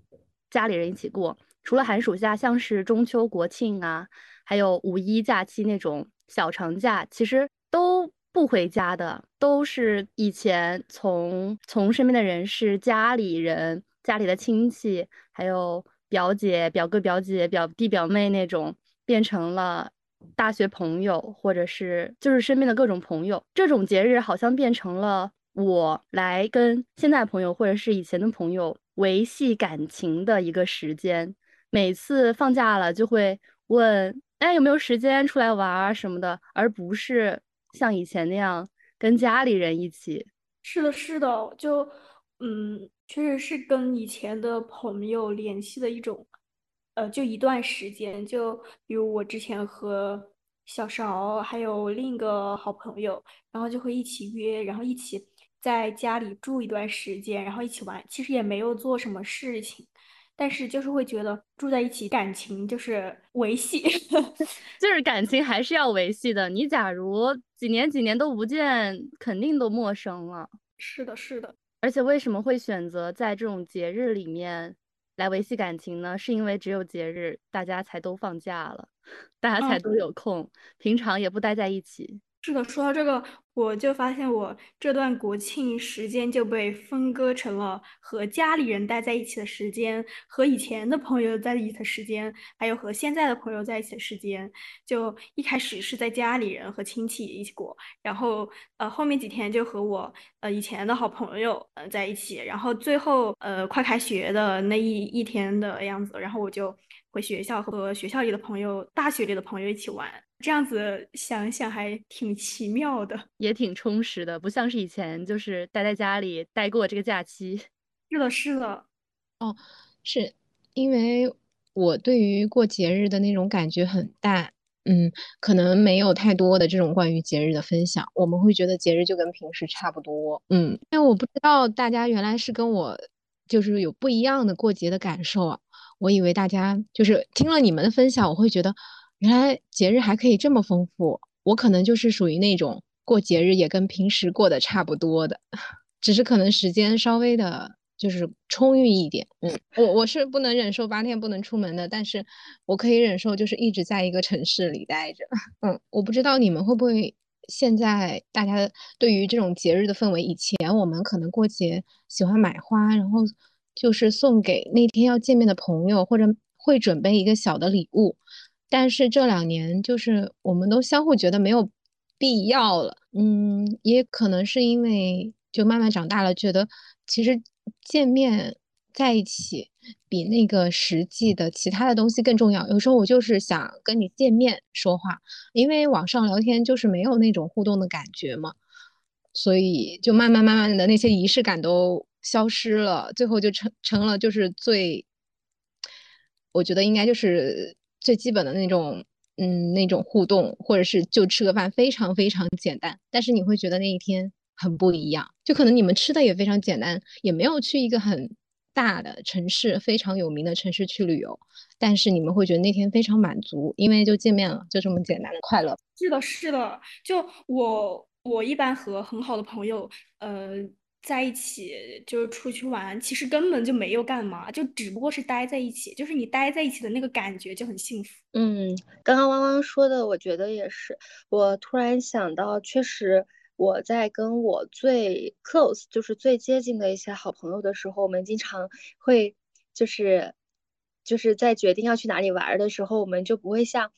家里人一起过。除了寒暑假，像是中秋、国庆啊，还有五一假期那种小长假，其实都不回家的，都是以前从从身边的人是家里人、家里的亲戚，还有表姐、表哥、表姐、表弟、表妹那种，变成了大学朋友，或者是就是身边的各种朋友。这种节日好像变成了我来跟现在朋友或者是以前的朋友维系感情的一个时间。每次放假了就会问，哎，有没有时间出来玩啊什么的，而不是像以前那样跟家里人一起。是的，是的，就嗯，确实是跟以前的朋友联系的一种，呃，就一段时间。就比如我之前和小勺还有另一个好朋友，然后就会一起约，然后一起在家里住一段时间，然后一起玩。其实也没有做什么事情。但是就是会觉得住在一起，感情就是维系，就是感情还是要维系的。你假如几年几年都不见，肯定都陌生了。是的，是的。而且为什么会选择在这种节日里面来维系感情呢？是因为只有节日大家才都放假了，大家才都有空，平常也不待在一起。是的，说到这个，我就发现我这段国庆时间就被分割成了和家里人待在一起的时间，和以前的朋友在一起的时间，还有和现在的朋友在一起的时间。就一开始是在家里人和亲戚一起过，然后呃后面几天就和我呃以前的好朋友呃在一起，然后最后呃快开学的那一一天的样子，然后我就回学校和学校里的朋友、大学里的朋友一起玩。这样子想想还挺奇妙的，也挺充实的，不像是以前就是待在家里待过这个假期。是的，是的。哦，是因为我对于过节日的那种感觉很淡，嗯，可能没有太多的这种关于节日的分享。我们会觉得节日就跟平时差不多，嗯。因为我不知道大家原来是跟我就是有不一样的过节的感受啊，我以为大家就是听了你们的分享，我会觉得。原来节日还可以这么丰富，我可能就是属于那种过节日也跟平时过得差不多的，只是可能时间稍微的就是充裕一点。嗯，我我是不能忍受八天不能出门的，但是我可以忍受就是一直在一个城市里待着。嗯，我不知道你们会不会现在大家对于这种节日的氛围，以前我们可能过节喜欢买花，然后就是送给那天要见面的朋友，或者会准备一个小的礼物。但是这两年，就是我们都相互觉得没有必要了，嗯，也可能是因为就慢慢长大了，觉得其实见面在一起比那个实际的其他的东西更重要。有时候我就是想跟你见面说话，因为网上聊天就是没有那种互动的感觉嘛，所以就慢慢慢慢的那些仪式感都消失了，最后就成成了就是最，我觉得应该就是。最基本的那种，嗯，那种互动，或者是就吃个饭，非常非常简单。但是你会觉得那一天很不一样，就可能你们吃的也非常简单，也没有去一个很大的城市，非常有名的城市去旅游，但是你们会觉得那天非常满足，因为就见面了，就这么简单的快乐。是的，是的，就我我一般和很好的朋友，呃。在一起就是出去玩，其实根本就没有干嘛，就只不过是待在一起，就是你待在一起的那个感觉就很幸福。嗯，刚刚汪汪说的，我觉得也是。我突然想到，确实我在跟我最 close，就是最接近的一些好朋友的时候，我们经常会就是就是在决定要去哪里玩的时候，我们就不会像。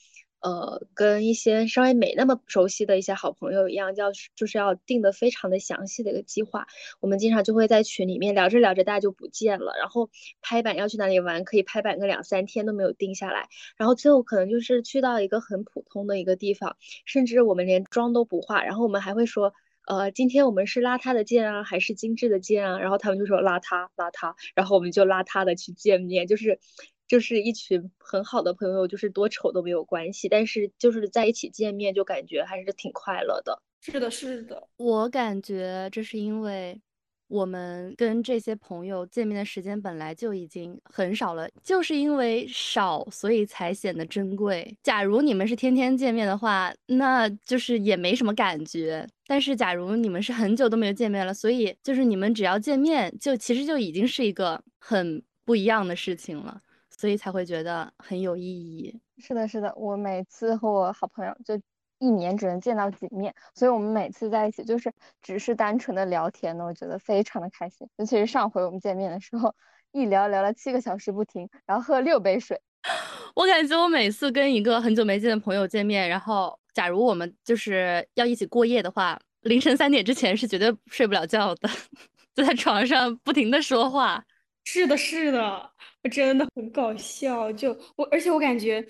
呃，跟一些稍微没那么熟悉的一些好朋友一样，要就是要定的非常的详细的一个计划。我们经常就会在群里面聊着聊着，大家就不见了。然后拍板要去哪里玩，可以拍板个两三天都没有定下来。然后最后可能就是去到一个很普通的一个地方，甚至我们连妆都不化。然后我们还会说，呃，今天我们是邋遢的见啊，还是精致的见啊？然后他们就说邋遢邋遢，然后我们就邋遢的去见面，就是。就是一群很好的朋友，就是多丑都没有关系，但是就是在一起见面就感觉还是挺快乐的。是的，是的，我感觉这是因为我们跟这些朋友见面的时间本来就已经很少了，就是因为少，所以才显得珍贵。假如你们是天天见面的话，那就是也没什么感觉。但是假如你们是很久都没有见面了，所以就是你们只要见面，就其实就已经是一个很不一样的事情了，所以才会觉得很有意义。是的，是的，我每次和我好朋友就。一年只能见到几面，所以我们每次在一起就是只是单纯的聊天呢，我觉得非常的开心。尤其是上回我们见面的时候，一聊聊了七个小时不停，然后喝六杯水。我感觉我每次跟一个很久没见的朋友见面，然后假如我们就是要一起过夜的话，凌晨三点之前是绝对睡不了觉的，就在床上不停的说话。是的，是的，我真的很搞笑。就我，而且我感觉。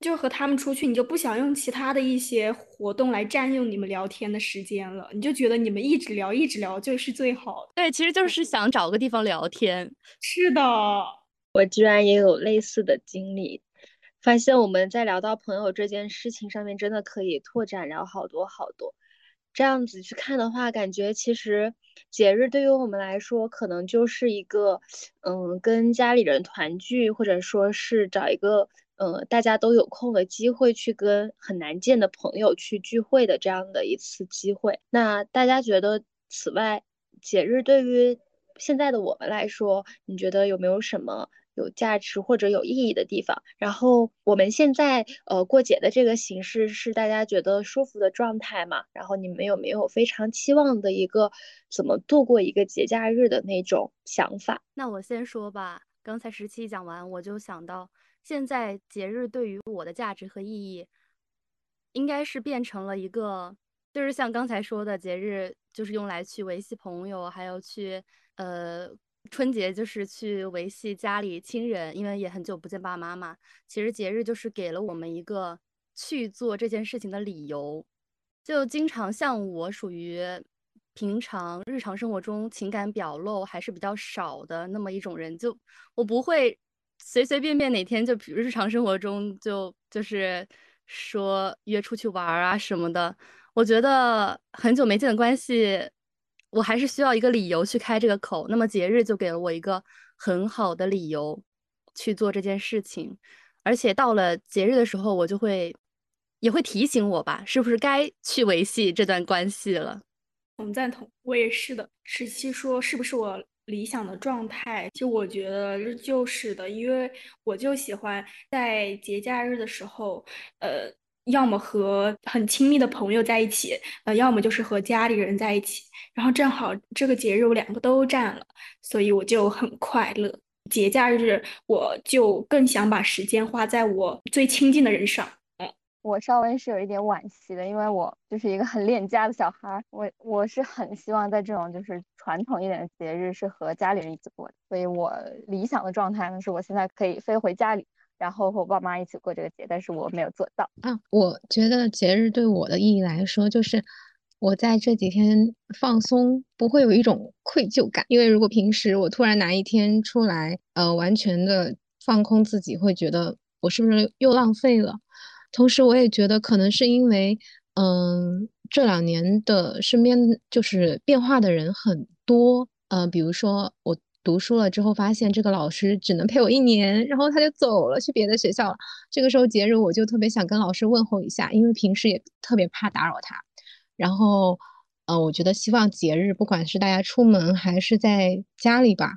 就和他们出去，你就不想用其他的一些活动来占用你们聊天的时间了，你就觉得你们一直聊一直聊就是最好的。对，其实就是想找个地方聊天。是的，我居然也有类似的经历，发现我们在聊到朋友这件事情上面，真的可以拓展聊好多好多。这样子去看的话，感觉其实节日对于我们来说，可能就是一个，嗯，跟家里人团聚，或者说是找一个。呃，大家都有空的机会去跟很难见的朋友去聚会的这样的一次机会。那大家觉得，此外节日对于现在的我们来说，你觉得有没有什么有价值或者有意义的地方？然后我们现在呃过节的这个形式是大家觉得舒服的状态嘛？然后你们有没有非常期望的一个怎么度过一个节假日的那种想法？那我先说吧，刚才十七讲完，我就想到。现在节日对于我的价值和意义，应该是变成了一个，就是像刚才说的，节日就是用来去维系朋友，还有去呃春节就是去维系家里亲人，因为也很久不见爸爸妈妈。其实节日就是给了我们一个去做这件事情的理由。就经常像我属于平常日常生活中情感表露还是比较少的那么一种人，就我不会。随随便便哪天就比如日常生活中就就是说约出去玩啊什么的，我觉得很久没见的关系，我还是需要一个理由去开这个口。那么节日就给了我一个很好的理由去做这件事情，而且到了节日的时候，我就会也会提醒我吧，是不是该去维系这段关系了？很赞同，我也是的。十七说是不是我？理想的状态，就我觉得就是的，因为我就喜欢在节假日的时候，呃，要么和很亲密的朋友在一起，呃，要么就是和家里人在一起，然后正好这个节日我两个都占了，所以我就很快乐。节假日我就更想把时间花在我最亲近的人上。嗯我稍微是有一点惋惜的，因为我就是一个很恋家的小孩，我我是很希望在这种就是传统一点的节日是和家里人一起过的，所以我理想的状态呢是我现在可以飞回家里，然后和我爸妈一起过这个节，但是我没有做到。啊，我觉得节日对我的意义来说，就是我在这几天放松，不会有一种愧疚感，因为如果平时我突然拿一天出来，呃，完全的放空自己，会觉得我是不是又浪费了。同时，我也觉得可能是因为，嗯，这两年的身边就是变化的人很多，呃，比如说我读书了之后，发现这个老师只能陪我一年，然后他就走了，去别的学校了。这个时候节日，我就特别想跟老师问候一下，因为平时也特别怕打扰他。然后，呃，我觉得希望节日，不管是大家出门还是在家里吧，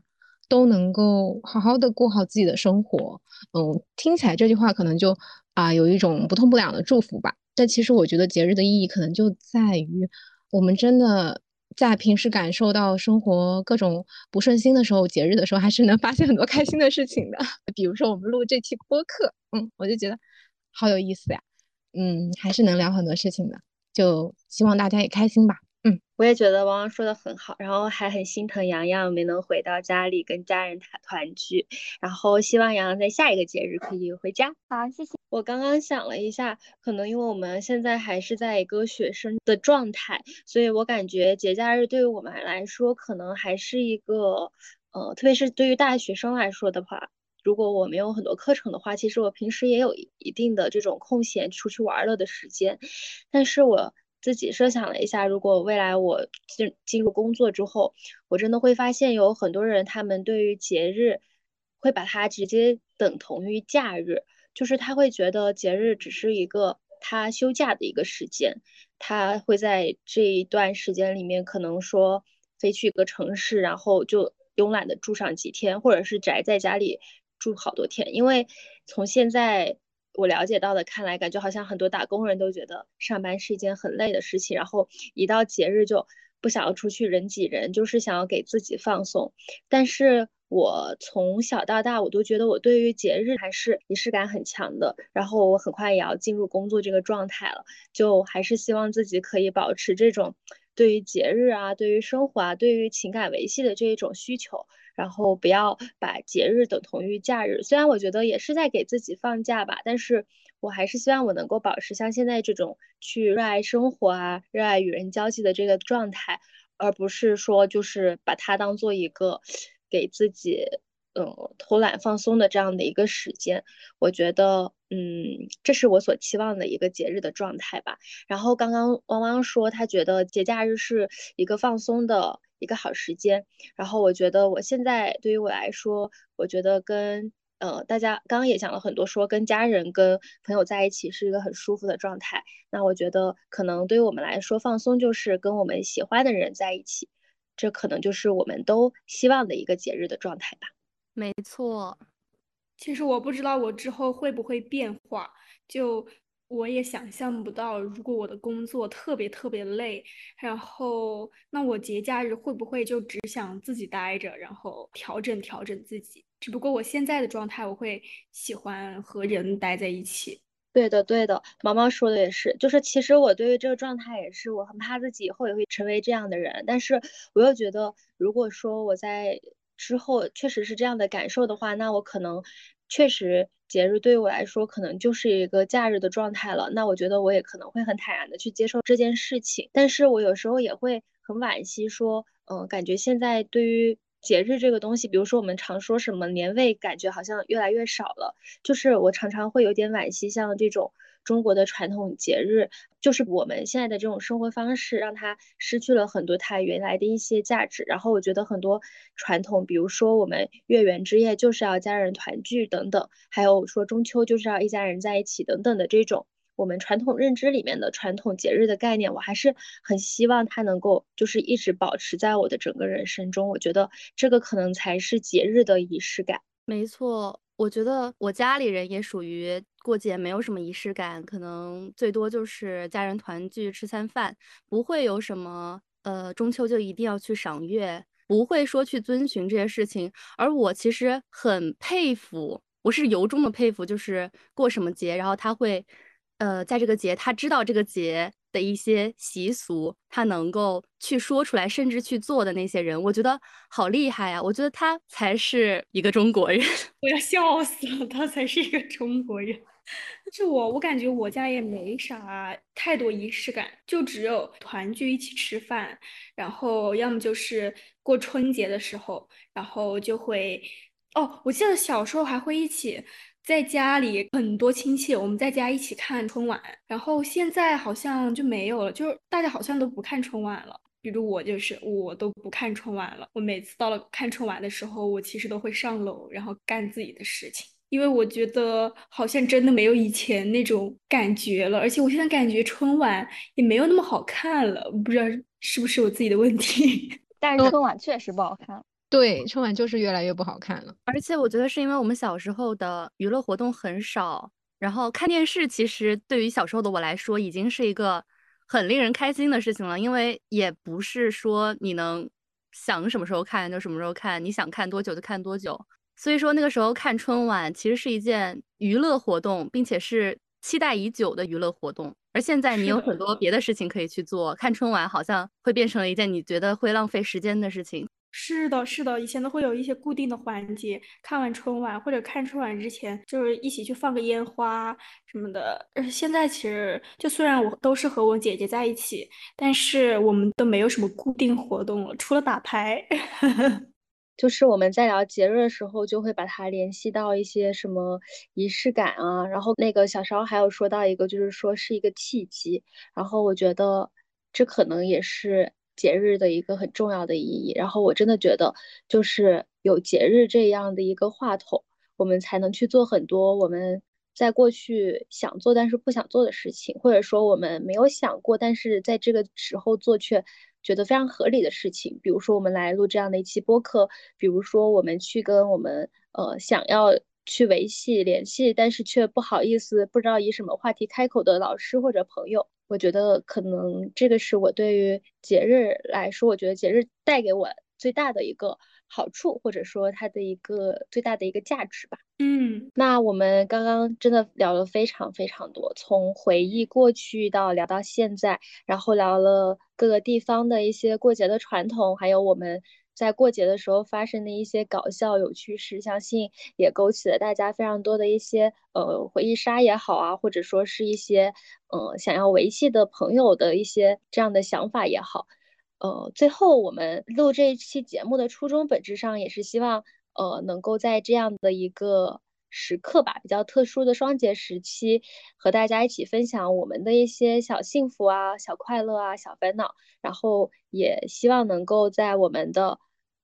都能够好好的过好自己的生活。嗯，听起来这句话可能就。啊，有一种不痛不痒的祝福吧。但其实我觉得节日的意义可能就在于，我们真的在平时感受到生活各种不顺心的时候，节日的时候还是能发现很多开心的事情的。比如说我们录这期播客，嗯，我就觉得好有意思呀。嗯，还是能聊很多事情的。就希望大家也开心吧。嗯，我也觉得汪汪说的很好，然后还很心疼洋洋没能回到家里跟家人团团聚，然后希望洋洋在下一个节日可以回家。好，谢谢。我刚刚想了一下，可能因为我们现在还是在一个学生的状态，所以我感觉节假日对于我们来说，可能还是一个，呃，特别是对于大学生来说的话，如果我没有很多课程的话，其实我平时也有一定的这种空闲出去玩乐的时间，但是我。自己设想了一下，如果未来我进进入工作之后，我真的会发现有很多人，他们对于节日会把它直接等同于假日，就是他会觉得节日只是一个他休假的一个时间，他会在这一段时间里面可能说飞去一个城市，然后就慵懒的住上几天，或者是宅在家里住好多天，因为从现在。我了解到的，看来感觉好像很多打工人都觉得上班是一件很累的事情，然后一到节日就不想要出去人挤人，就是想要给自己放松。但是我从小到大，我都觉得我对于节日还是仪式感很强的。然后我很快也要进入工作这个状态了，就还是希望自己可以保持这种对于节日啊、对于生活啊、对于情感维系的这一种需求。然后不要把节日等同于假日，虽然我觉得也是在给自己放假吧，但是我还是希望我能够保持像现在这种去热爱生活啊、热爱与人交际的这个状态，而不是说就是把它当做一个给自己嗯偷懒放松的这样的一个时间。我觉得嗯，这是我所期望的一个节日的状态吧。然后刚刚汪汪说他觉得节假日是一个放松的。一个好时间，然后我觉得我现在对于我来说，我觉得跟呃大家刚刚也讲了很多，说跟家人跟朋友在一起是一个很舒服的状态。那我觉得可能对于我们来说，放松就是跟我们喜欢的人在一起，这可能就是我们都希望的一个节日的状态吧。没错，其实我不知道我之后会不会变化，就。我也想象不到，如果我的工作特别特别累，然后那我节假日会不会就只想自己待着，然后调整调整自己？只不过我现在的状态，我会喜欢和人待在一起。对的，对的，毛毛说的也是，就是其实我对于这个状态也是，我很怕自己以后也会成为这样的人，但是我又觉得，如果说我在之后确实是这样的感受的话，那我可能确实。节日对于我来说，可能就是一个假日的状态了。那我觉得我也可能会很坦然的去接受这件事情。但是我有时候也会很惋惜，说，嗯，感觉现在对于节日这个东西，比如说我们常说什么年味，感觉好像越来越少了。就是我常常会有点惋惜，像这种。中国的传统节日，就是我们现在的这种生活方式，让它失去了很多它原来的一些价值。然后我觉得很多传统，比如说我们月圆之夜就是要家人团聚等等，还有说中秋就是要一家人在一起等等的这种我们传统认知里面的传统节日的概念，我还是很希望它能够就是一直保持在我的整个人生中。我觉得这个可能才是节日的仪式感。没错。我觉得我家里人也属于过节没有什么仪式感，可能最多就是家人团聚吃餐饭，不会有什么呃中秋就一定要去赏月，不会说去遵循这些事情。而我其实很佩服，我是由衷的佩服，就是过什么节，然后他会呃在这个节他知道这个节。的一些习俗，他能够去说出来，甚至去做的那些人，我觉得好厉害呀！我觉得他才是一个中国人，我要笑死了，他才是一个中国人。就我，我感觉我家也没啥太多仪式感，就只有团聚一起吃饭，然后要么就是过春节的时候，然后就会，哦，我记得小时候还会一起。在家里很多亲戚，我们在家一起看春晚，然后现在好像就没有了，就是大家好像都不看春晚了。比如我就是我都不看春晚了，我每次到了看春晚的时候，我其实都会上楼，然后干自己的事情，因为我觉得好像真的没有以前那种感觉了，而且我现在感觉春晚也没有那么好看了，不知道是不是我自己的问题。但是春晚确实不好看。对，春晚就是越来越不好看了。而且我觉得是因为我们小时候的娱乐活动很少，然后看电视其实对于小时候的我来说已经是一个很令人开心的事情了，因为也不是说你能想什么时候看就什么时候看，你想看多久就看多久。所以说那个时候看春晚其实是一件娱乐活动，并且是期待已久的娱乐活动。而现在你有很多别的事情可以去做，看春晚好像会变成了一件你觉得会浪费时间的事情。是的，是的，以前都会有一些固定的环节，看完春晚或者看春晚之前，就是一起去放个烟花什么的。而现在其实，就虽然我都是和我姐姐在一起，但是我们都没有什么固定活动了，除了打牌。就是我们在聊节日的时候，就会把它联系到一些什么仪式感啊。然后那个小邵还有说到一个，就是说是一个契机。然后我觉得这可能也是节日的一个很重要的意义。然后我真的觉得，就是有节日这样的一个话筒，我们才能去做很多我们在过去想做但是不想做的事情，或者说我们没有想过，但是在这个时候做却。觉得非常合理的事情，比如说我们来录这样的一期播客，比如说我们去跟我们呃想要去维系联系，但是却不好意思，不知道以什么话题开口的老师或者朋友，我觉得可能这个是我对于节日来说，我觉得节日带给我最大的一个。好处，或者说它的一个最大的一个价值吧。嗯，那我们刚刚真的聊了非常非常多，从回忆过去到聊到现在，然后聊了各个地方的一些过节的传统，还有我们在过节的时候发生的一些搞笑有趣事，相信也勾起了大家非常多的一些呃回忆杀也好啊，或者说是一些呃想要维系的朋友的一些这样的想法也好。呃，最后我们录这一期节目的初衷，本质上也是希望，呃，能够在这样的一个时刻吧，比较特殊的双节时期，和大家一起分享我们的一些小幸福啊、小快乐啊、小烦恼，然后也希望能够在我们的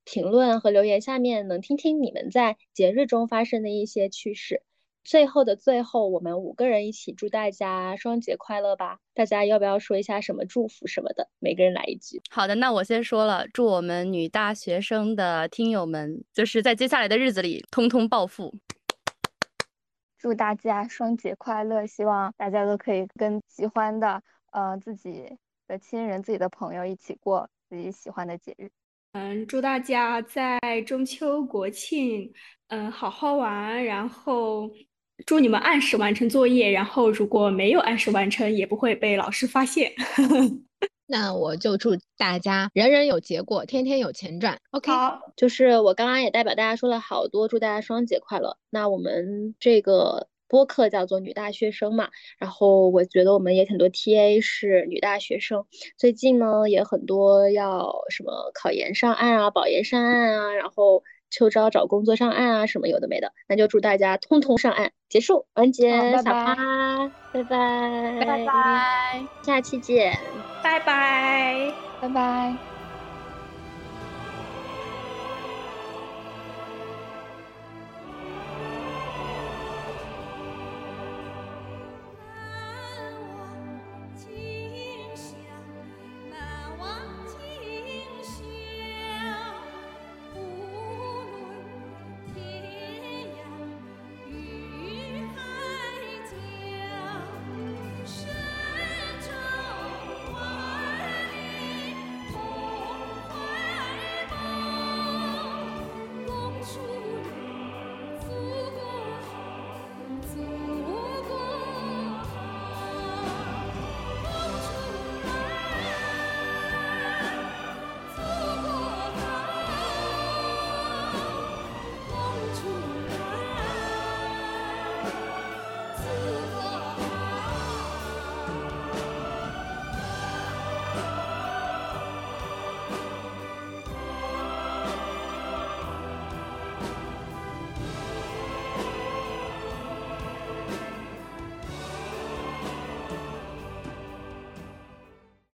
评论和留言下面，能听听你们在节日中发生的一些趣事。最后的最后，我们五个人一起祝大家双节快乐吧！大家要不要说一下什么祝福什么的？每个人来一句。好的，那我先说了，祝我们女大学生的听友们，就是在接下来的日子里通通暴富。祝大家双节快乐，希望大家都可以跟喜欢的呃自己的亲人、自己的朋友一起过自己喜欢的节日。嗯，祝大家在中秋、国庆，嗯，好好玩，然后。祝你们按时完成作业，然后如果没有按时完成，也不会被老师发现。那我就祝大家人人有结果，天天有钱赚。OK，好，就是我刚刚也代表大家说了好多，祝大家双节快乐。那我们这个播客叫做女大学生嘛，然后我觉得我们也很多 TA 是女大学生，最近呢也很多要什么考研上岸啊，保研上岸啊，然后。秋招找工作上岸啊，什么有的没的，那就祝大家通通上岸。结束，完结，小花，拜拜，拜拜，下期见，拜拜，拜拜。